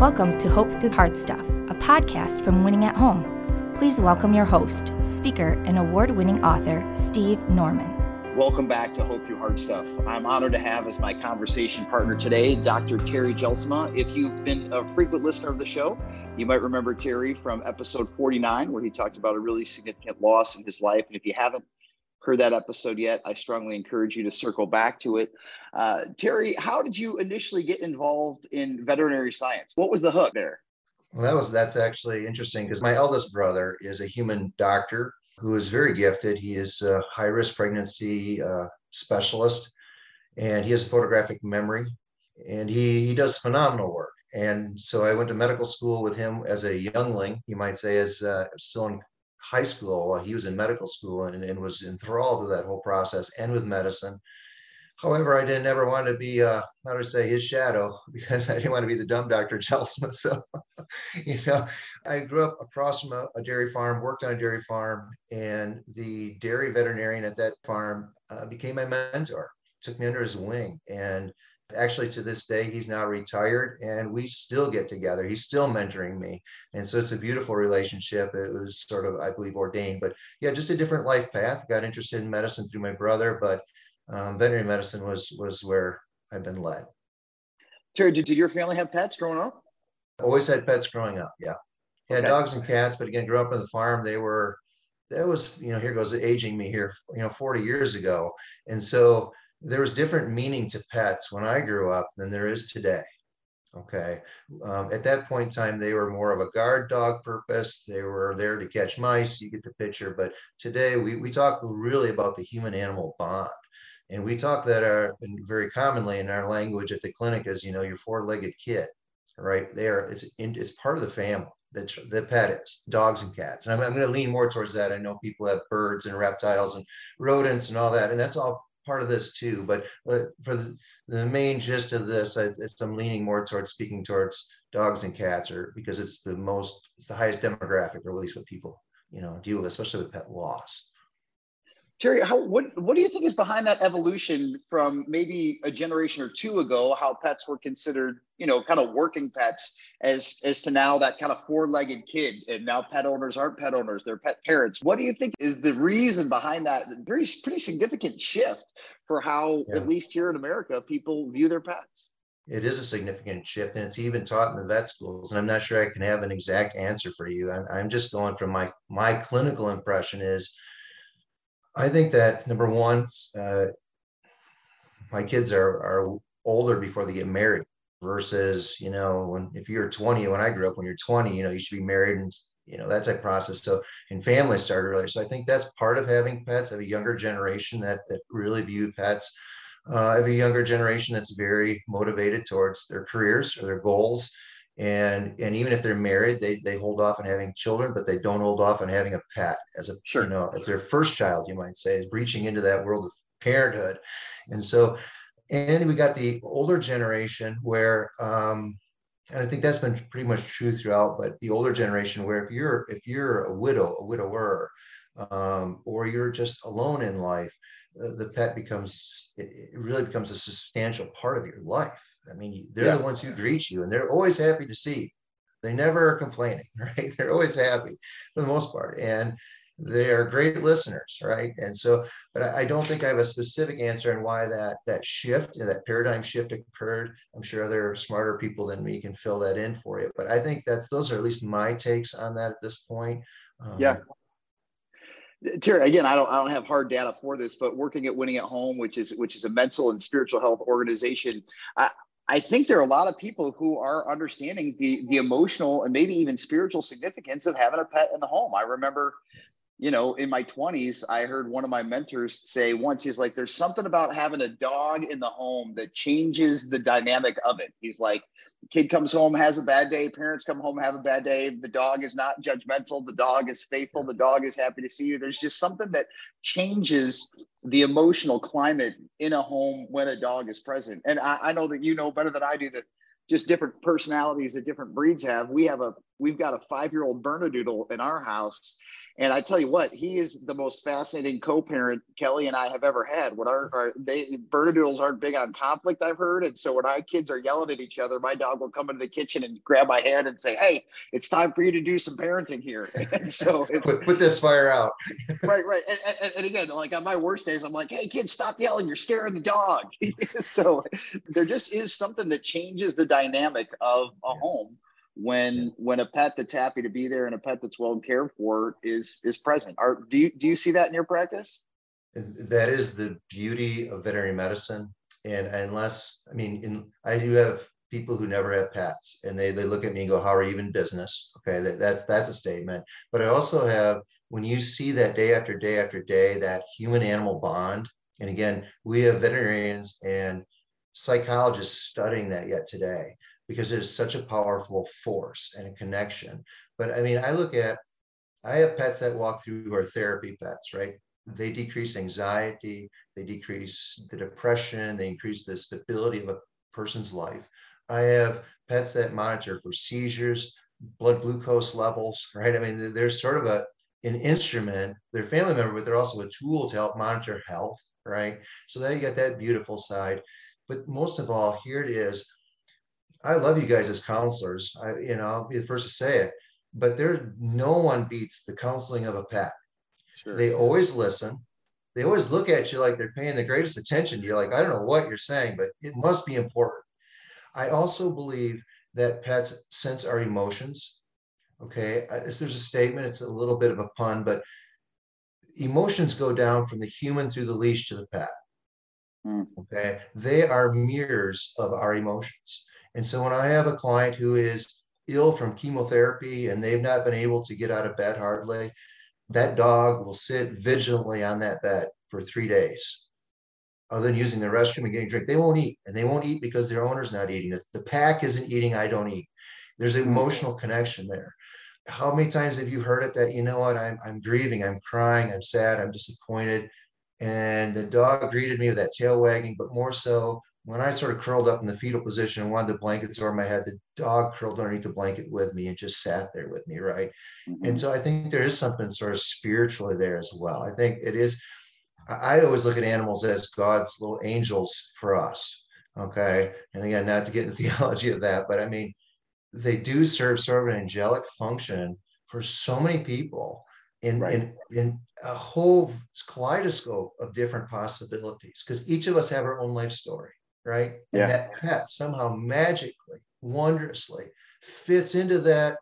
Welcome to Hope Through Hard Stuff, a podcast from Winning at Home. Please welcome your host, speaker, and award winning author, Steve Norman. Welcome back to Hope Through Hard Stuff. I'm honored to have as my conversation partner today Dr. Terry Jelsma. If you've been a frequent listener of the show, you might remember Terry from episode 49, where he talked about a really significant loss in his life. And if you haven't heard that episode yet, I strongly encourage you to circle back to it. Uh, Terry, how did you initially get involved in veterinary science? What was the hook there? Well, that was that's actually interesting because my eldest brother is a human doctor who is very gifted. He is a high risk pregnancy uh, specialist, and he has a photographic memory, and he he does phenomenal work. And so I went to medical school with him as a youngling, you might say, as uh, still in high school. He was in medical school and, and was enthralled with that whole process and with medicine. However, I didn't ever want to be, uh, how to say, his shadow because I didn't want to be the dumb Dr. Jelsma. So, you know, I grew up across from a, a, dairy farm, worked on a dairy farm, and the dairy veterinarian at that farm uh, became my mentor, took me under his wing. And actually to this day he's now retired and we still get together. He's still mentoring me. And so it's a beautiful relationship. It was sort of i believe ordained but yeah just a different life path. Got interested in medicine through my brother but um, veterinary medicine was was where i've been led. Terry, did, did your family have pets growing up? Always had pets growing up yeah. Had okay. dogs and cats but again grew up on the farm. They were that was you know here goes aging me here you know 40 years ago. And so there was different meaning to pets when I grew up than there is today. Okay. Um, at that point in time, they were more of a guard dog purpose. They were there to catch mice. You get the picture. But today we, we talk really about the human animal bond. And we talk that are very commonly in our language at the clinic as, you know, your four legged kid, right? There, it's, it's part of the family that the pet is dogs and cats. And I'm, I'm going to lean more towards that. I know people have birds and reptiles and rodents and all that. And that's all part of this too, but uh, for the, main gist of this, it's, I'm leaning more towards speaking towards dogs and cats, or because it's the most, it's the highest demographic, or at least what people you know deal with, especially with pet loss. Terry, how, what, what do you think is behind that evolution from maybe a generation or two ago, how pets were considered, you know, kind of working pets, as as to now that kind of four-legged kid, and now pet owners aren't pet owners; they're pet parents. What do you think is the reason behind that very pretty significant shift for how, yeah. at least here in America, people view their pets? It is a significant shift, and it's even taught in the vet schools. And I'm not sure I can have an exact answer for you. I'm, I'm just going from my my clinical impression is I think that number one, uh, my kids are are older before they get married versus you know when if you're 20 when i grew up when you're 20 you know you should be married and you know that type process. So and families start earlier. So i think that's part of having pets have a younger generation that that really view pets uh, have a younger generation that's very motivated towards their careers or their goals and and even if they're married they they hold off on having children but they don't hold off on having a pet as a sure. you know as their first child you might say is breaching into that world of parenthood and so and we got the older generation where um and i think that's been pretty much true throughout but the older generation where if you're if you're a widow a widower um, or you're just alone in life uh, the pet becomes it really becomes a substantial part of your life I mean, they're yeah. the ones who greet you and they're always happy to see you. They never are complaining, right? They're always happy for the most part. And they are great listeners, right? And so, but I, don't think I have a specific answer on why that that shift and that paradigm shift occurred. I'm sure other smarter people than me can fill that in for you. But I think that's those are at least my takes on that at this point. Um, yeah, Terry, again, I don't I don't have hard data for this, but working at Winning at Home, which is which is a mental and spiritual health organization, I, I think there are a lot of people who are understanding the the emotional and maybe even spiritual significance of having a pet in the home. I remember you know, in my 20s, I heard one of my mentors say once, he's like, there's something about having a dog in the home that changes the dynamic of it. He's like, kid comes home, has a bad day, parents come home, have a bad day. The dog is not judgmental, the dog is faithful, the dog is happy to see you. There's just something that changes the emotional climate in a home when a dog is present. And I, I know that you know better than I do that just different personalities that different breeds have. We have a we've got a five year old Bernedoodle in our house, And I tell you what, he is the most fascinating co-parent Kelly and I have ever had. When our, our they Bernedoodles aren't big on conflict, I've heard, and so when our kids are yelling at each other, my dog will come into the kitchen and grab my hand and say, "Hey, it's time for you to do some parenting here." And so put, put, this fire out. right, right. And, and, and, again, like on my worst days, I'm like, "Hey, kids, stop yelling! You're scaring the dog." so there just is something that changes the dynamic of a home when yeah. when a pet that's happy to be there and a pet that's well cared for is is present. Are do you do you see that in your practice? That is the beauty of veterinary medicine. And unless I mean, in, I do have people who never have pets, and they they look at me and go, "How are you in business?" Okay, that, that's that's a statement. But I also have when you see that day after day after day that human animal bond. And again, we have veterinarians and psychologists studying that yet today because it is such a powerful force and a connection. But I mean, I look at, I have pets that walk through who are therapy pets, right? They decrease anxiety, they decrease the depression, they increase the stability of a person's life. I have pets that monitor for seizures, blood glucose levels, right? I mean, there's sort of a an instrument, they're family member, but they're also a tool to help monitor health, right? So now you got that beautiful side. But most of all, here it is I love you guys as counselors. I, you know, I'll be the first to say it, but there, no one beats the counseling of a pet. Sure. They always listen. They always look at you like they're paying the greatest attention to you. Like, I don't know what you're saying, but it must be important. I also believe that pets sense our emotions. Okay. There's a statement, it's a little bit of a pun, but emotions go down from the human through the leash to the pet. Mm. Okay. They are mirrors of our emotions. And so when I have a client who is ill from chemotherapy and they've not been able to get out of bed hardly, that dog will sit vigilantly on that bed for three days. Other than using the restroom and getting a drink, they won't eat, and they won't eat because their owner's not eating. If the pack isn't eating, I don't eat. There's an emotional connection there. How many times have you heard it that you know what? I'm I'm grieving, I'm crying, I'm sad, I'm disappointed, and the dog greeted me with that tail wagging, but more so when I sort of curled up in the fetal position and wanted the blankets over my head, the dog curled underneath the blanket with me and just sat there with me, right? Mm-hmm. And so I think there is something sort of spiritually there as well. I think it is. I always look at animals as God's little angels for us. Okay. And again, not to get into theology of that, but I mean, they do serve sort of an angelic function for so many people in, right. in, in a whole kaleidoscope of different possibilities because each of us have our own life story right? Yeah. And that pet somehow magically, wondrously fits into that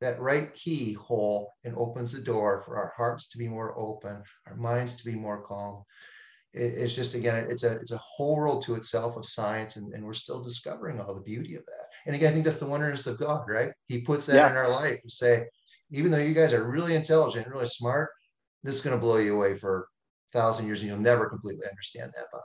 that right key hole and opens the door for our hearts to be more open, our minds to be more calm. It, it's just again, it's a it's a whole world to itself of science, and, and we're still discovering all the beauty of that. And again, I think that's the wonderness of God, right? He puts that yeah. in our life to say, even though you guys are really intelligent, really smart, this is going to blow you away for a thousand years, and you'll never completely understand that bond.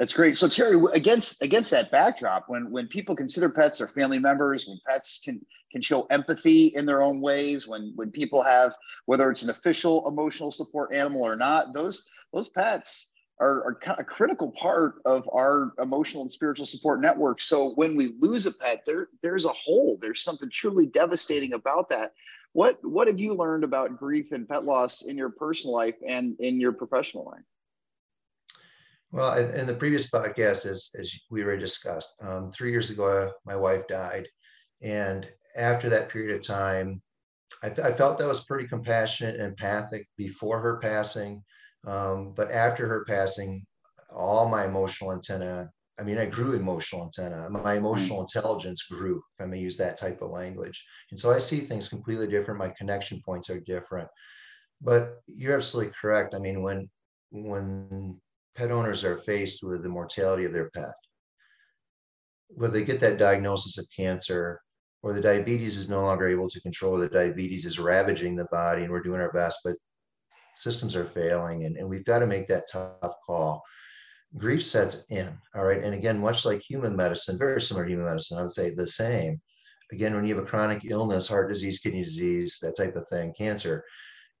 That's great. So Terry, against against that backdrop, when when people consider pets their family members, when pets can can show empathy in their own ways, when when people have whether it's an official emotional support animal or not, those those pets are, are a critical part of our emotional and spiritual support network. So when we lose a pet, there there's a hole. There's something truly devastating about that. What what have you learned about grief and pet loss in your personal life and in your professional life? Well, in the previous podcast, as, as we already discussed, um, three years ago, my wife died. And after that period of time, I, I felt that was pretty compassionate and empathic before her passing. Um, but after her passing, all my emotional antenna, I mean, I grew emotional antenna. My emotional intelligence grew, if I may use that type of language. And so I see things completely different. My connection points are different. But you're absolutely correct. I mean, when when pet owners are faced with the mortality of their pet. Whether they get that diagnosis of cancer or the diabetes is no longer able to control, the diabetes is ravaging the body, and we're doing our best, but systems are failing, and, and we've got to make that tough call. Grief sets in, all right. And again, much like human medicine, very similar to human medicine, I would say the same. Again, when you have a chronic illness, heart disease, kidney disease, that type of thing, cancer,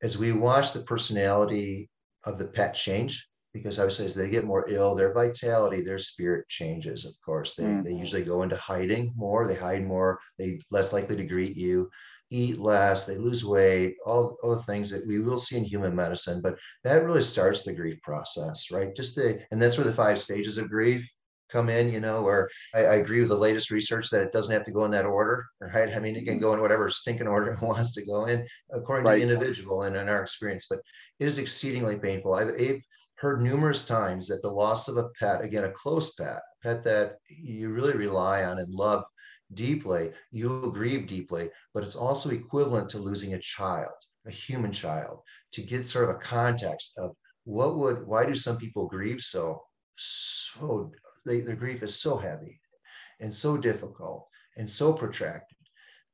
as we watch the personality of the pet change, because obviously as they get more ill, their vitality, their spirit changes. Of course, they mm-hmm. they usually go into hiding more. They hide more. They less likely to greet you eat less, they lose weight, all, all the things that we will see in human medicine. But that really starts the grief process, right? Just the, and that's where the five stages of grief come in, you know, where I, I, agree with the latest research that it doesn't have to go in that order, right? I mean, it can go in whatever stinking order it wants to go in according right. to the individual and in our experience, but it is exceedingly painful. I've, I've heard numerous times that the loss of a pet, again, a close pet, a pet that you really rely on and love deeply, you grieve deeply, but it's also equivalent to losing a child, a human child, to get sort of a context of what would, why do some people grieve so, so, they, their grief is so heavy and so difficult and so protracted.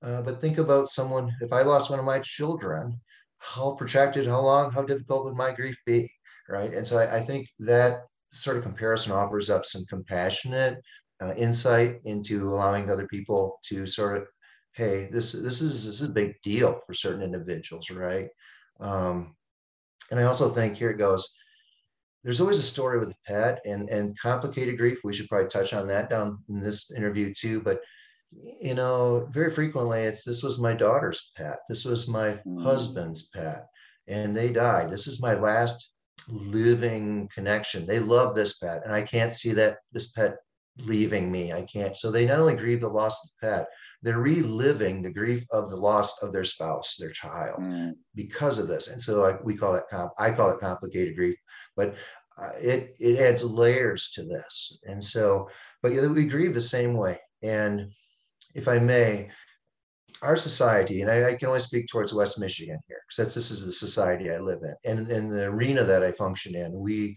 Uh, but think about someone, if I lost one of my children, how protracted, how long, how difficult would my grief be? Right. And so I, I think that sort of comparison offers up some compassionate uh, insight into allowing other people to sort of, hey, this this is this is a big deal for certain individuals, right? Um, and I also think here it goes. There's always a story with a pet and and complicated grief. We should probably touch on that down in this interview too. But you know, very frequently it's this was my daughter's pet. This was my mm. husband's pet, and they died. This is my last living connection. They love this pet, and I can't see that this pet leaving me. I can't. So they not only grieve the loss of the pet, they're reliving the grief of the loss of their spouse, their child, mm. because of this. And so I, we call it comp. I call it complicated grief, but uh, it it adds layers to this. And so, but we grieve the same way. And if I may, our society, and I, I, can only speak towards West Michigan here, because this is the society I live in, and in the arena that I function in, we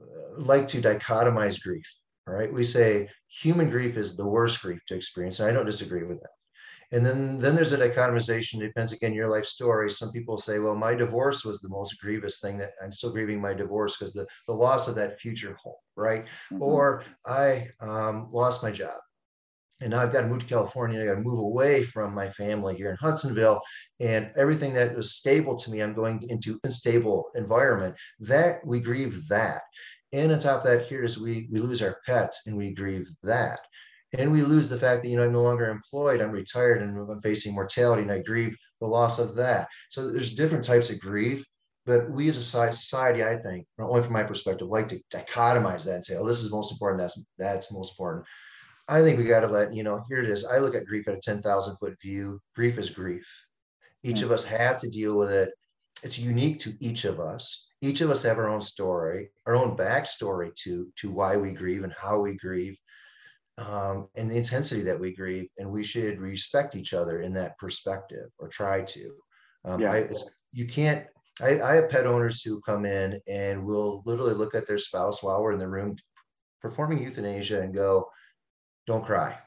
uh, like to dichotomize grief all right. We say human grief is the worst grief to experience. And I don't disagree with that. And then, then there's a dichotomization. It depends again your life story. Some people say, well, my divorce was the most grievous thing that I'm still grieving my divorce because the, the loss of that future home, right? Mm-hmm. Or I um, lost my job and now I've got to move to California. I got to move away from my family here in Hudsonville, and everything that was stable to me, I'm going into an unstable environment. That we grieve that, and on top of that, here is we we lose our pets and we grieve that. And we lose the fact that you know I'm no longer employed, I'm retired and I'm facing mortality, and I grieve the loss of that. So there's different types of grief, but we as a society, I think, only from my perspective, like to dichotomize that and say, oh, this is most important, that's that's most important. I think we got to let you know. Here it is. I look at grief at a ten thousand foot view. Grief is grief. Each mm-hmm. of us have to deal with it. It's unique to each of us each of us have our own story, our own backstory to to why we grieve and how we grieve, um, and the intensity that we grieve, and we should respect each other in that perspective or try to. Um, yeah. I, you can't. I, I have pet owners who come in and will literally look at their spouse while we're in the room performing euthanasia and go, "Don't cry,"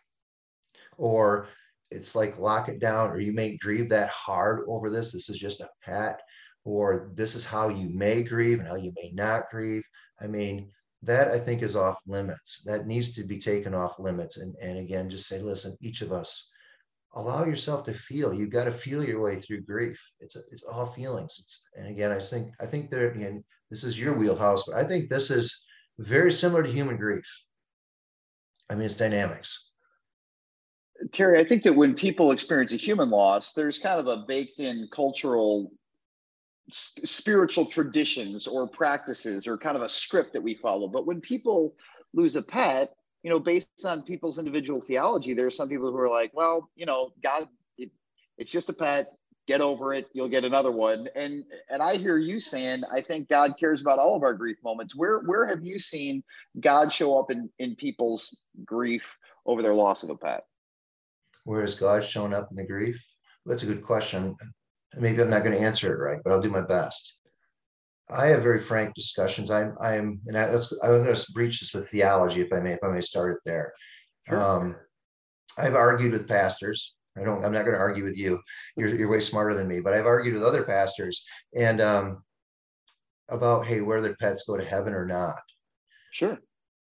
or it's like lock it down, or you may grieve that hard over this. This is just a pet or this is how you may grieve and how you may not grieve. I mean, that I think is off limits. That needs to be taken off limits. And, and again, just say, listen, each of us, allow yourself to feel. You've got to feel your way through grief. It's it's all feelings. It's and again, I think I think there again, this is your wheelhouse, but I think this is very similar to human grief. I mean, it's dynamics. Terry, I think that when people experience a human loss, there's kind of a baked in cultural spiritual traditions or practices or kind of a script that we follow. But when people lose a pet, you know, based on people's individual theology, there are some people who are like, well, you know, God, it, it's just a pet. Get over it. You'll get another one. And and I hear you saying, I think God cares about all of our grief moments. Where where have you seen God show up in in people's grief over their loss of a pet? Where has God shown up in the grief? That's a good question maybe I'm not going to answer it right, but I'll do my best. I have very frank discussions. I'm, I'm, and I, that's, I'm going to breach this with theology, if I may, if I may start it there. Sure. Um, I've argued with pastors. I don't, I'm not going to argue with you. You're, you're way smarter than me, but I've argued with other pastors and um, about, hey, where their pets go to heaven or not. Sure.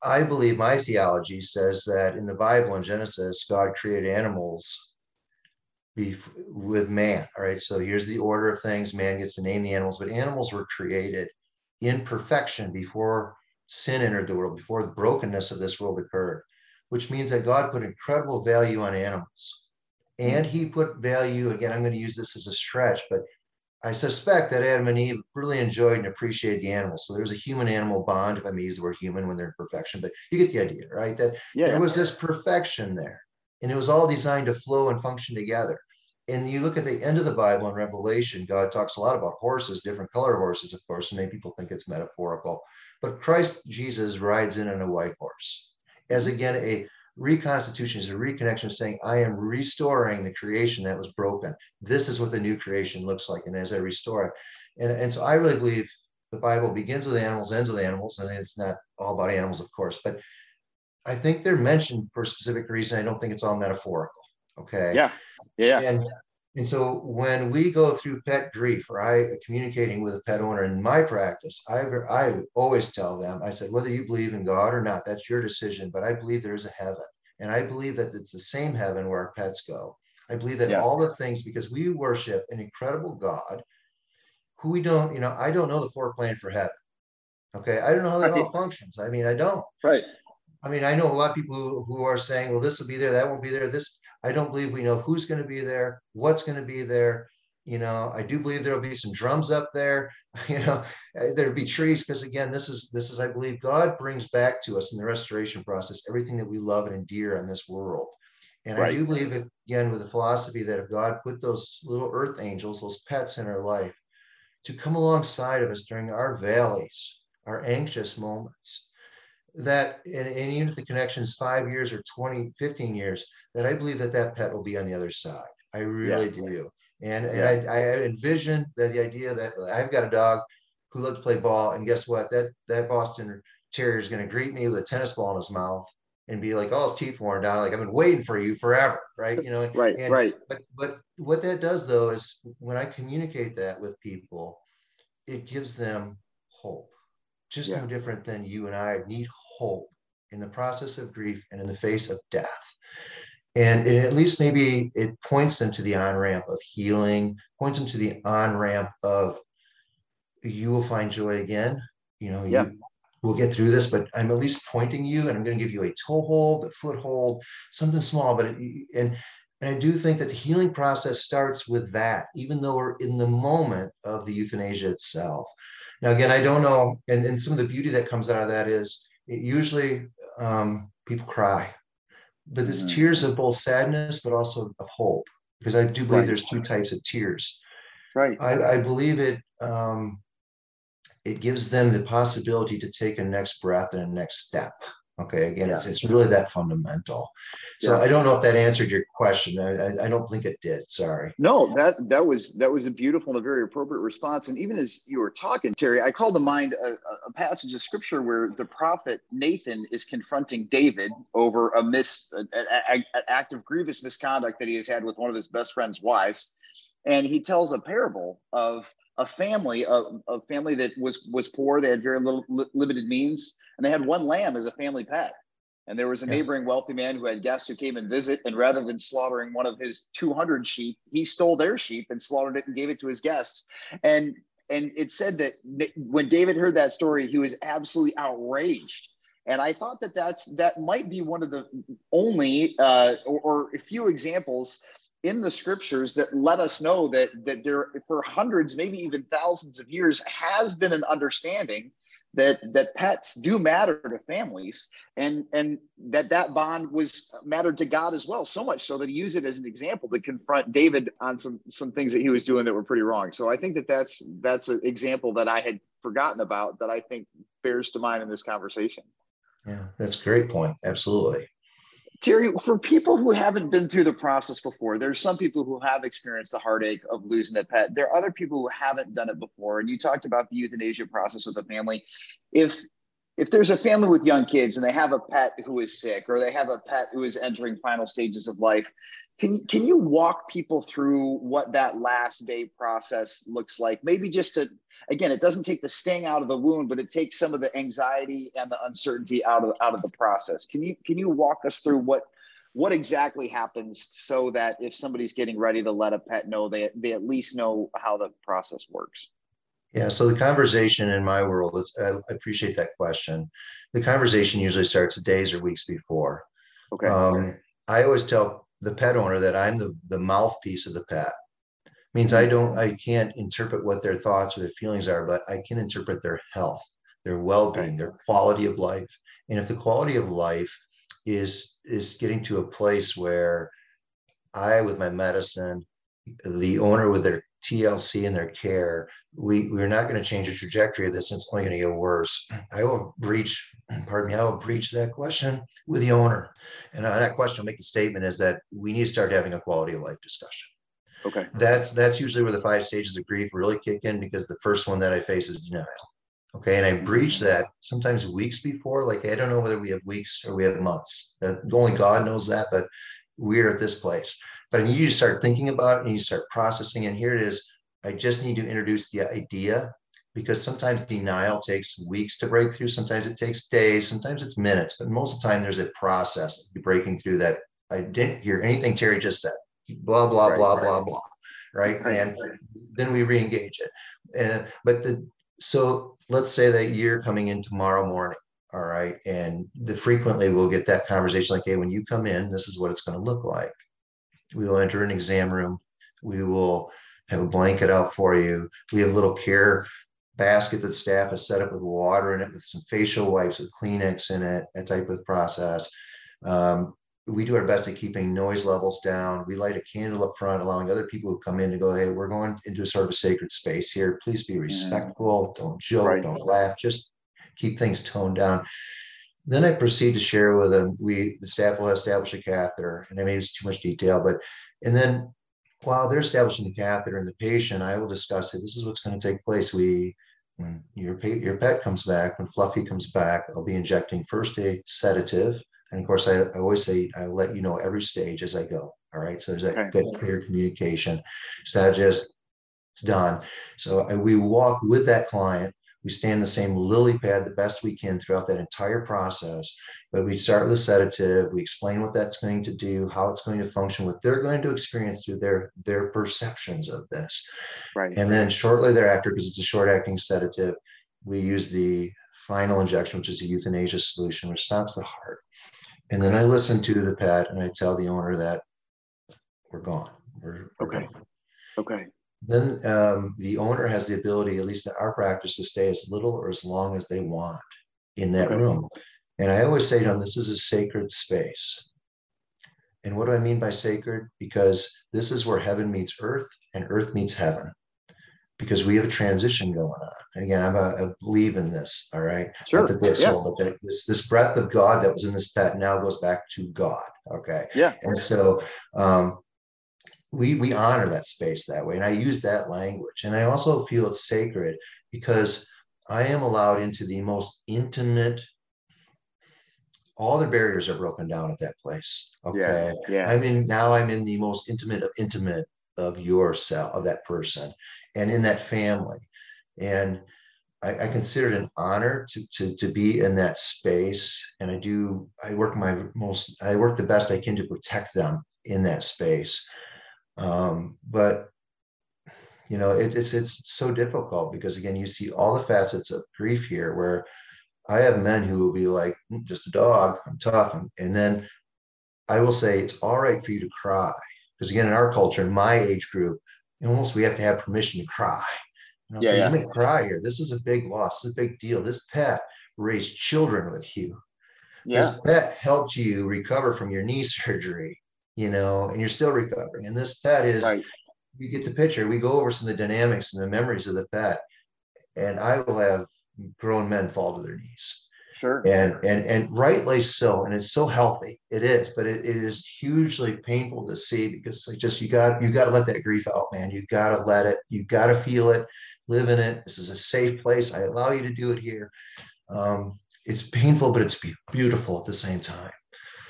I believe my theology says that in the Bible in Genesis, God created animals be with man. All right. So here's the order of things. Man gets to name the animals, but animals were created in perfection before sin entered the world, before the brokenness of this world occurred, which means that God put incredible value on animals. And he put value, again, I'm going to use this as a stretch, but I suspect that Adam and Eve really enjoyed and appreciated the animals. So there's a human animal bond, if I may use the word human when they're in perfection, but you get the idea, right? That yeah, there was this perfection there, and it was all designed to flow and function together. And you look at the end of the Bible in Revelation, God talks a lot about horses, different color horses, of course, and many people think it's metaphorical. But Christ Jesus rides in on a white horse as mm-hmm. again a reconstitution is a reconnection saying i am restoring the creation that was broken. This is what the new creation looks like and as i restore it. And, and so i really believe the bible begins with the animals ends with the animals and it's not all about animals of course but i think they're mentioned for a specific reason i don't think it's all metaphorical okay? Yeah yeah. And and so when we go through pet grief or I communicating with a pet owner in my practice, I, I always tell them, I said, whether you believe in God or not, that's your decision, but I believe there's a heaven. And I believe that it's the same heaven where our pets go. I believe that yeah. all the things, because we worship an incredible God who we don't, you know, I don't know the plan for heaven. Okay. I don't know how that all functions. I mean, I don't. Right. I mean, I know a lot of people who, who are saying, well, this will be there, that won't be there. This, I don't believe we know who's going to be there, what's going to be there. You know, I do believe there'll be some drums up there. You know, uh, there'll be trees because again, this is this is I believe God brings back to us in the restoration process everything that we love and endear in this world. And right. I do believe again with the philosophy that if God put those little earth angels, those pets in our life, to come alongside of us during our valleys, our anxious moments, that and, and even if the connection is five years or 20 15 years that i believe that that pet will be on the other side i really yeah. do and, and yeah. I, I envision that the idea that i've got a dog who loves to play ball and guess what that that boston terrier is going to greet me with a tennis ball in his mouth and be like, all his teeth worn down." Like I've been waiting for you forever, right? You know, right, and, right. But but what that does though is when I communicate that with people, it gives them hope. Just yeah. no different than you and I need hope in the process of grief and in the face of death. And it, at least maybe it points them to the on ramp of healing, points them to the on ramp of you will find joy again. You know, yeah. you we'll get through this, but I'm at least pointing you and I'm going to give you a toehold, a foothold, something small. But it, and and I do think that the healing process starts with that, even though we're in the moment of the euthanasia itself. Now, again, I don't know, and, and some of the beauty that comes out of that is it usually um, people cry, but it's mm-hmm. tears of both sadness, but also of hope, because I do believe right. there's two types of tears. Right. I, I believe it. Um, it gives them the possibility to take a next breath and a next step. Okay, again, yeah. it's, it's really that fundamental. So yeah. I don't know if that answered your question. I, I don't think it did. Sorry. No, that that was that was a beautiful and a very appropriate response. And even as you were talking, Terry, I called to mind a, a passage of scripture where the prophet Nathan is confronting David over a mis an act of grievous misconduct that he has had with one of his best friend's wives, and he tells a parable of a family, a, a family that was was poor. They had very little limited means, and they had one lamb as a family pet. And there was a neighboring wealthy man who had guests who came and visit, and rather than slaughtering one of his 200 sheep, he stole their sheep and slaughtered it and gave it to his guests. And and it said that when David heard that story, he was absolutely outraged. And I thought that that's that might be one of the only uh, or, or a few examples in the scriptures that let us know that that there for hundreds maybe even thousands of years has been an understanding that that pets do matter to families and and that that bond was mattered to god as well so much so that he used it as an example to confront david on some some things that he was doing that were pretty wrong. So i think that that's that's an example that i had forgotten about that i think bears to mind in this conversation. Yeah that's a great point. Absolutely Terry, for people who haven't been through the process before, there's some people who have experienced the heartache of losing a pet. There are other people who haven't done it before. And you talked about the euthanasia process with a family. If if there's a family with young kids and they have a pet who is sick or they have a pet who is entering final stages of life, can, can you walk people through what that last day process looks like? Maybe just to, again, it doesn't take the sting out of the wound, but it takes some of the anxiety and the uncertainty out of, out of the process. Can you, can you walk us through what, what exactly happens so that if somebody's getting ready to let a pet know, they, they at least know how the process works? Yeah, so the conversation in my world is I appreciate that question. The conversation usually starts days or weeks before. Okay. Um, I always tell the pet owner that I'm the the mouthpiece of the pet. Means I mm-hmm. don't I can't interpret what their thoughts or their feelings are, but I can interpret their health, their well-being, their quality of life. And if the quality of life is is getting to a place where I with my medicine, the owner with their TLC and their care, we, we're not going to change the trajectory of this. It's only going to get worse. I will breach, pardon me, I will breach that question with the owner. And on that question, I'll make the statement is that we need to start having a quality of life discussion. Okay. That's that's usually where the five stages of grief really kick in because the first one that I face is denial. Okay. And I breach that sometimes weeks before. Like I don't know whether we have weeks or we have months. Uh, only God knows that, but we're at this place. But I need you to start thinking about it and you start processing, and here it is. I just need to introduce the idea because sometimes denial takes weeks to break through. Sometimes it takes days. Sometimes it's minutes. But most of the time, there's a process of breaking through that. I didn't hear anything Terry just said. Blah blah right, blah right. blah blah. Right? and then we re-engage it. And but the so let's say that you're coming in tomorrow morning all right and the frequently we'll get that conversation like hey when you come in this is what it's going to look like we will enter an exam room. We will have a blanket out for you. We have a little care basket that staff has set up with water in it, with some facial wipes, with Kleenex in it, that type of process. Um, we do our best at keeping noise levels down. We light a candle up front, allowing other people who come in to go, hey, we're going into a sort of a sacred space here. Please be respectful. Don't joke. Right. Don't laugh. Just keep things toned down. Then I proceed to share with them. We the staff will establish a catheter, and I mean it's too much detail, but and then while they're establishing the catheter and the patient, I will discuss it. This is what's going to take place. We when your your pet comes back, when Fluffy comes back, I'll be injecting first a sedative, and of course I, I always say I let you know every stage as I go. All right, so there's that, okay. that clear communication. So that just it's done. So I, we walk with that client we stay in the same lily pad the best we can throughout that entire process. But we start with a sedative, we explain what that's going to do, how it's going to function, what they're going to experience through their, their perceptions of this. Right. And then shortly thereafter, because it's a short acting sedative, we use the final injection, which is a euthanasia solution, which stops the heart. And then I listen to the pet and I tell the owner that we're gone. We're, we're okay. Gone. Okay. Then um, the owner has the ability, at least in our practice, to stay as little or as long as they want in that okay. room. And I always say to them, this is a sacred space. And what do I mean by sacred? Because this is where heaven meets earth and earth meets heaven. Because we have a transition going on. And again, I'm a, I believe in this. All right. Sure. That yeah. soul, but that this, this breath of God that was in this pet now goes back to God. Okay. Yeah. And so um, we we honor that space that way and i use that language. And i also feel it's sacred because i am allowed into the most intimate all the barriers are broken down at that place okay? yeah, yeah. i mean now i'm in the most intimate of intimate of yourself of that person and in that family. And I, I consider it an honor to, to to be in that space and i do i work my most i work the best i can to protect them in that space um, but you know, it, it's it's so difficult because again, you see all the facets of grief here. Where I have men who will be like, mm, "Just a dog. I'm tough," and then I will say it's all right for you to cry because again, in our culture, in my age group, almost we have to have permission to cry. And I'll yeah, say, yeah. "I'm going to cry here. This is a big loss. This is a big deal. This pet raised children with you. Yeah. This pet helped you recover from your knee surgery you know, and you're still recovering. And this pet is, right. you get the picture. We go over some of the dynamics and the memories of the pet, and I will have grown men fall to their knees. Sure. And and and rightly so. And it's so healthy. It is, but it, it is hugely painful to see because like just you got you got to let that grief out, man. You got to let it. You got to feel it. Live in it. This is a safe place. I allow you to do it here. Um, it's painful, but it's beautiful at the same time.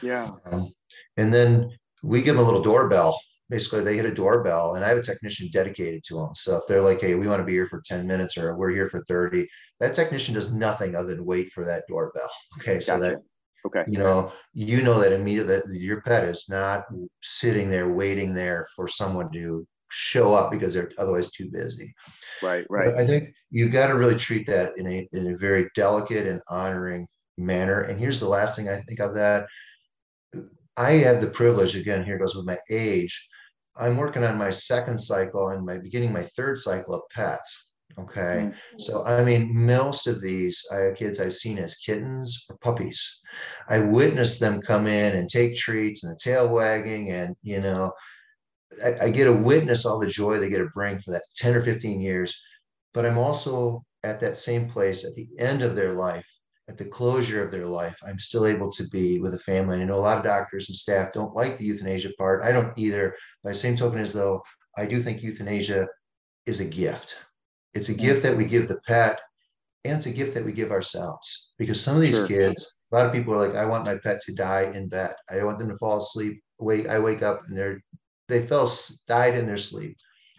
Yeah. Um, and then we give them a little doorbell. Basically, they hit a doorbell, and I have a technician dedicated to them. So if they're like, "Hey, we want to be here for ten minutes," or "We're here for 30, that technician does nothing other than wait for that doorbell. Okay, so that okay, you know, you know that immediately that your pet is not sitting there waiting there for someone to show up because they're otherwise too busy. Right, right. But I think you've got to really treat that in a in a very delicate and honoring manner. And here's the last thing I think of that. I have the privilege, again, here goes with my age. I'm working on my second cycle and my beginning my third cycle of pets. Okay. Mm-hmm. So, I mean, most of these I have kids I've seen as kittens or puppies. I witnessed them come in and take treats and the tail wagging. And, you know, I, I get to witness all the joy they get to bring for that 10 or 15 years. But I'm also at that same place at the end of their life at the closure of their life, I'm still able to be with a family. And I know a lot of doctors and staff don't like the euthanasia part. I don't either. By the same token, as though I do think euthanasia is a gift. It's a gift that we give the pet, and it's a gift that we give ourselves. Because some of these sure. kids, a lot of people are like, I want my pet to die in bed. I want them to fall asleep. Wake, I wake up and they're they fell died in their sleep.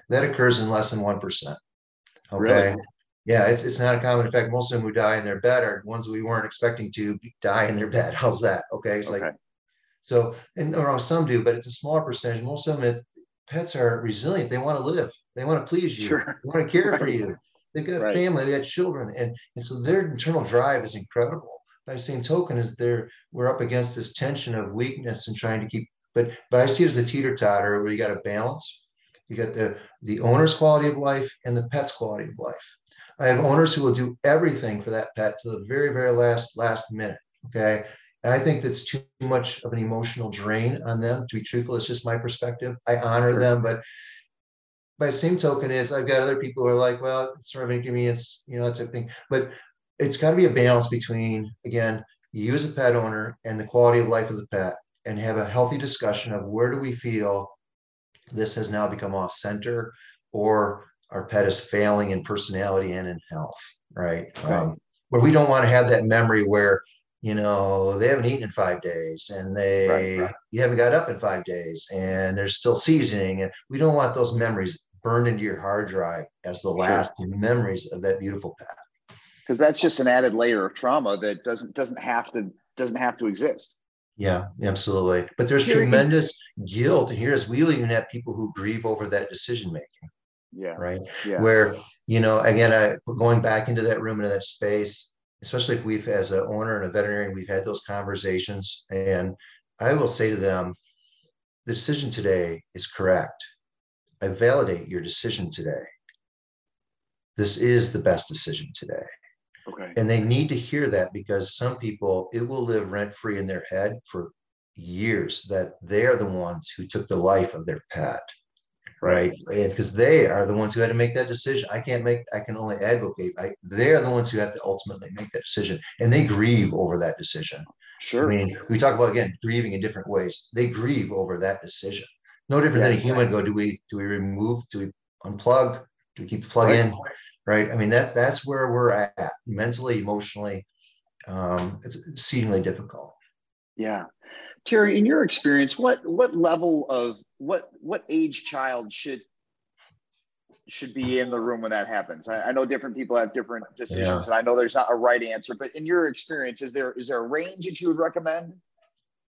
That occurs in less than one percent. Okay. Really? Yeah, it's it's not a common. In fact, most of them who die in their bed are ones we weren't expecting to die in their bed. How's that? Okay, it's okay. like so, and or some do, but it's a smaller percentage. Most of them, it, pets are resilient. They want to live. They want to please you. Sure. They want to care right. for you. They've got right. family. They got children, and and so their internal drive is incredible. By the same token, is there we're up against this tension of weakness and trying to keep. But but I see it as a teeter totter where you got to balance. You got the the owner's quality of life and the pet's quality of life I have owners who will do everything for that pet to the very, very last last minute. Okay. And I think that's too much of an emotional drain on them, to be truthful. It's just my perspective. I honor sure. them, but by the same token is I've got other people who are like, well, it's sort of inconvenience, you know, that type of thing. But it's got to be a balance between, again, you as a pet owner and the quality of life of the pet and have a healthy discussion of where do we feel this has now become off center or our pet is failing in personality and in health, right? right. Um, where we don't want to have that memory where you know they haven't eaten in five days and they right, right. you haven't got up in five days and there's still seasoning and we don't want those memories burned into your hard drive as the last sure. memories of that beautiful pet because that's just an added layer of trauma that doesn't doesn't have to doesn't have to exist yeah, absolutely. But there's tremendous guilt. And here's we even have people who grieve over that decision making yeah. right? Yeah. where you know again I, going back into that room into that space especially if we've as an owner and a veterinarian we've had those conversations and i will say to them the decision today is correct. I validate your decision today. This is the best decision today. Okay. And they need to hear that because some people it will live rent free in their head for years that they are the ones who took the life of their pet right? Because they are the ones who had to make that decision. I can't make, I can only advocate. I, they're the ones who have to ultimately make that decision. And they grieve over that decision. Sure. I mean, we talk about again grieving in different ways. They grieve over that decision. No different yeah, than a human. Go, do we do we remove? Do we unplug? Do we keep the plug right. in? Right. I mean, that's that's where we're at mentally, emotionally. Um, it's exceedingly difficult. Yeah. Terry, in your experience, what what level of what what age child should should be in the room when that happens? I, I know different people have different decisions, yeah. and I know there's not a right answer. But in your experience, is there is there a range that you would recommend?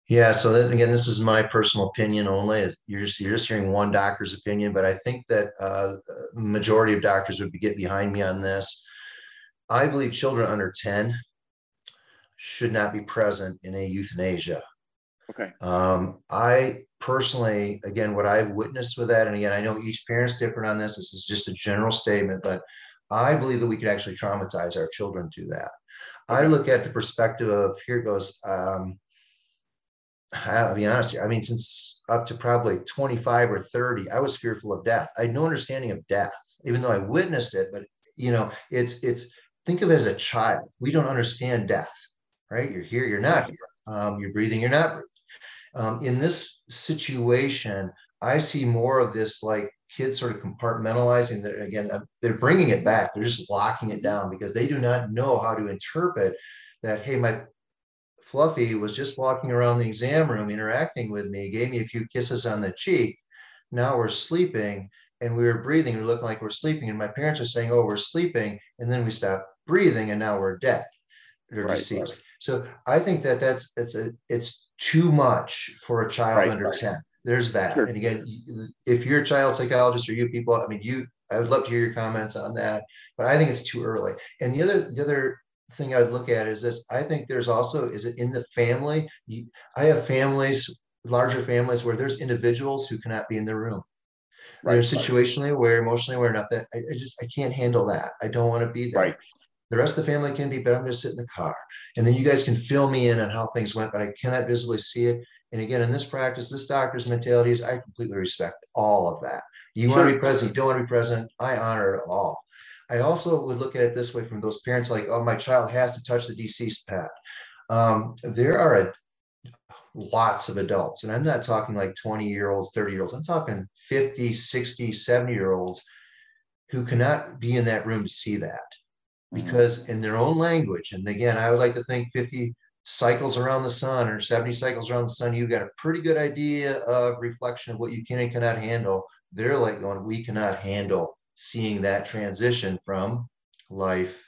Yeah. So then again, this is my personal opinion only. You're just you're just hearing one doctor's opinion, but I think that uh, majority of doctors would get behind me on this. I believe children under ten should not be present in a euthanasia Okay. Um, I personally, again, what I've witnessed with that, and again, I know each parent's different on this. This is just a general statement, but I believe that we could actually traumatize our children to that. Okay. I look at the perspective of here it goes. Um, I'll be honest here. I mean, since up to probably 25 or 30, I was fearful of death. I had no understanding of death, even though I witnessed it. But you know, it's it's think of it as a child. We don't understand death, right? You're here, you're not here. Um, you're breathing, you're not breathing. Um, in this situation, I see more of this like kids sort of compartmentalizing that again, uh, they're bringing it back. They're just locking it down because they do not know how to interpret that, hey, my Fluffy was just walking around the exam room interacting with me, gave me a few kisses on the cheek. Now we're sleeping and we were breathing. We look like we're sleeping. And my parents are saying, oh, we're sleeping. And then we stop breathing and now we're dead or right, deceased. Right. So I think that that's it's a it's too much for a child right, under right. 10. there's that. Sure. And again, if you're a child psychologist or you people, I mean, you, I would love to hear your comments on that, but I think it's too early. And the other, the other thing I would look at is this. I think there's also, is it in the family? I have families, larger families where there's individuals who cannot be in the room. Right. They're situationally aware, emotionally aware, not that I, I, just, I can't handle that. I don't want to be there. Right. The rest of the family can be, but I'm going to sit in the car. And then you guys can fill me in on how things went, but I cannot visibly see it. And again, in this practice, this doctor's mentality is I completely respect all of that. You sure. want to be present, you don't want to be present. I honor it all. I also would look at it this way from those parents like, oh, my child has to touch the deceased pet. Um, there are a, lots of adults, and I'm not talking like 20 year olds, 30 year olds, I'm talking 50, 60, 70 year olds who cannot be in that room to see that. Because in their own language, and again, I would like to think 50 cycles around the sun or 70 cycles around the sun, you got a pretty good idea of reflection of what you can and cannot handle. They're like going, we cannot handle seeing that transition from life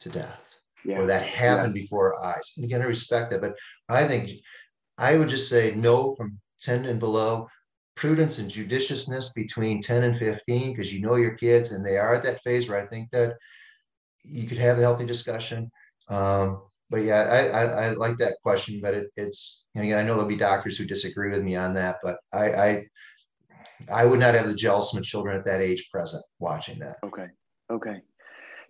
to death. Yeah. Or that happened yeah. before our eyes. And again, I respect that. But I think I would just say no from 10 and below. Prudence and judiciousness between 10 and 15, because you know your kids and they are at that phase where I think that you could have a healthy discussion. Um, but yeah, I, I, I, like that question, but it, it's, and again, I know there'll be doctors who disagree with me on that, but I, I, I would not have the jealous children at that age present watching that. Okay. Okay.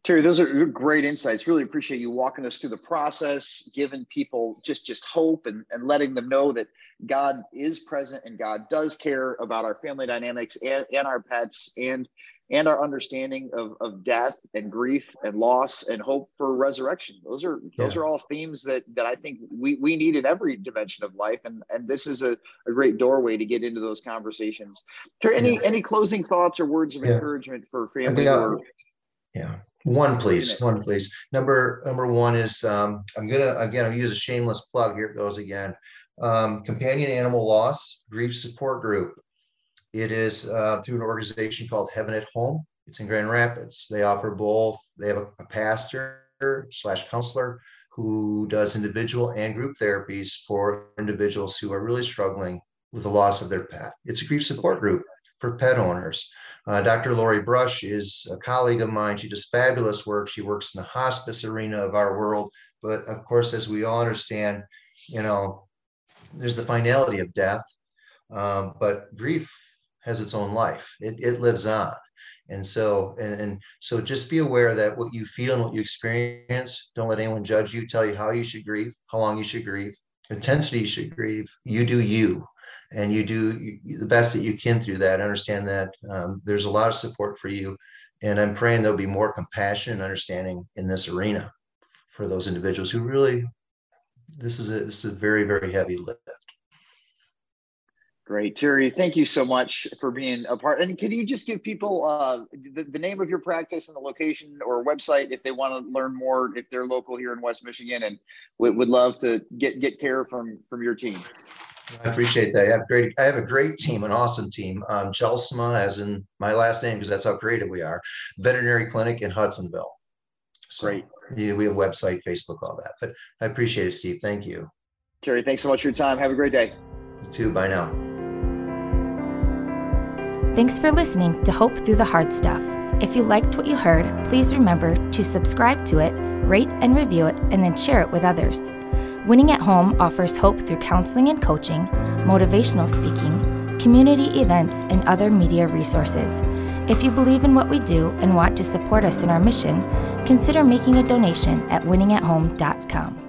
Terry, those are great insights. Really appreciate you walking us through the process, giving people just just hope and, and letting them know that God is present and God does care about our family dynamics and, and our pets and and our understanding of, of death and grief and loss and hope for resurrection. Those are those yeah. are all themes that that I think we, we need in every dimension of life. And and this is a, a great doorway to get into those conversations. Any yeah. any closing thoughts or words of yeah. encouragement for family? Or, yeah. One, please. One, please. Number number one is um, I'm gonna again. I'm use a shameless plug. Here it goes again. Um, companion animal loss grief support group. It is uh, through an organization called Heaven at Home. It's in Grand Rapids. They offer both. They have a, a pastor slash counselor who does individual and group therapies for individuals who are really struggling with the loss of their pet. It's a grief support group for pet owners. Uh, Dr. Lori Brush is a colleague of mine. She does fabulous work. She works in the hospice arena of our world. But of course, as we all understand, you know, there's the finality of death, um, but grief has its own life. It, it lives on. And so, and, and so just be aware that what you feel and what you experience, don't let anyone judge you, tell you how you should grieve, how long you should grieve, intensity you should grieve. You do you and you do the best that you can through that. Understand that um, there's a lot of support for you, and I'm praying there'll be more compassion and understanding in this arena for those individuals who really this is a this is a very very heavy lift. Great, Terry. Thank you so much for being a part. And can you just give people uh, the, the name of your practice and the location or website if they want to learn more, if they're local here in West Michigan and would, would love to get get care from from your team? I appreciate that. I have great. I have a great team, an awesome team. Um, Gelsma, as in my last name, because that's how creative we are. Veterinary clinic in Hudsonville. So, great. Yeah, we have website, Facebook, all that. But I appreciate it, Steve. Thank you. Terry, thanks so much for your time. Have a great day. You too. Bye now. Thanks for listening to Hope Through the Hard Stuff. If you liked what you heard, please remember to subscribe to it, rate and review it, and then share it with others. Winning at Home offers hope through counseling and coaching, motivational speaking, community events, and other media resources. If you believe in what we do and want to support us in our mission, consider making a donation at winningathome.com.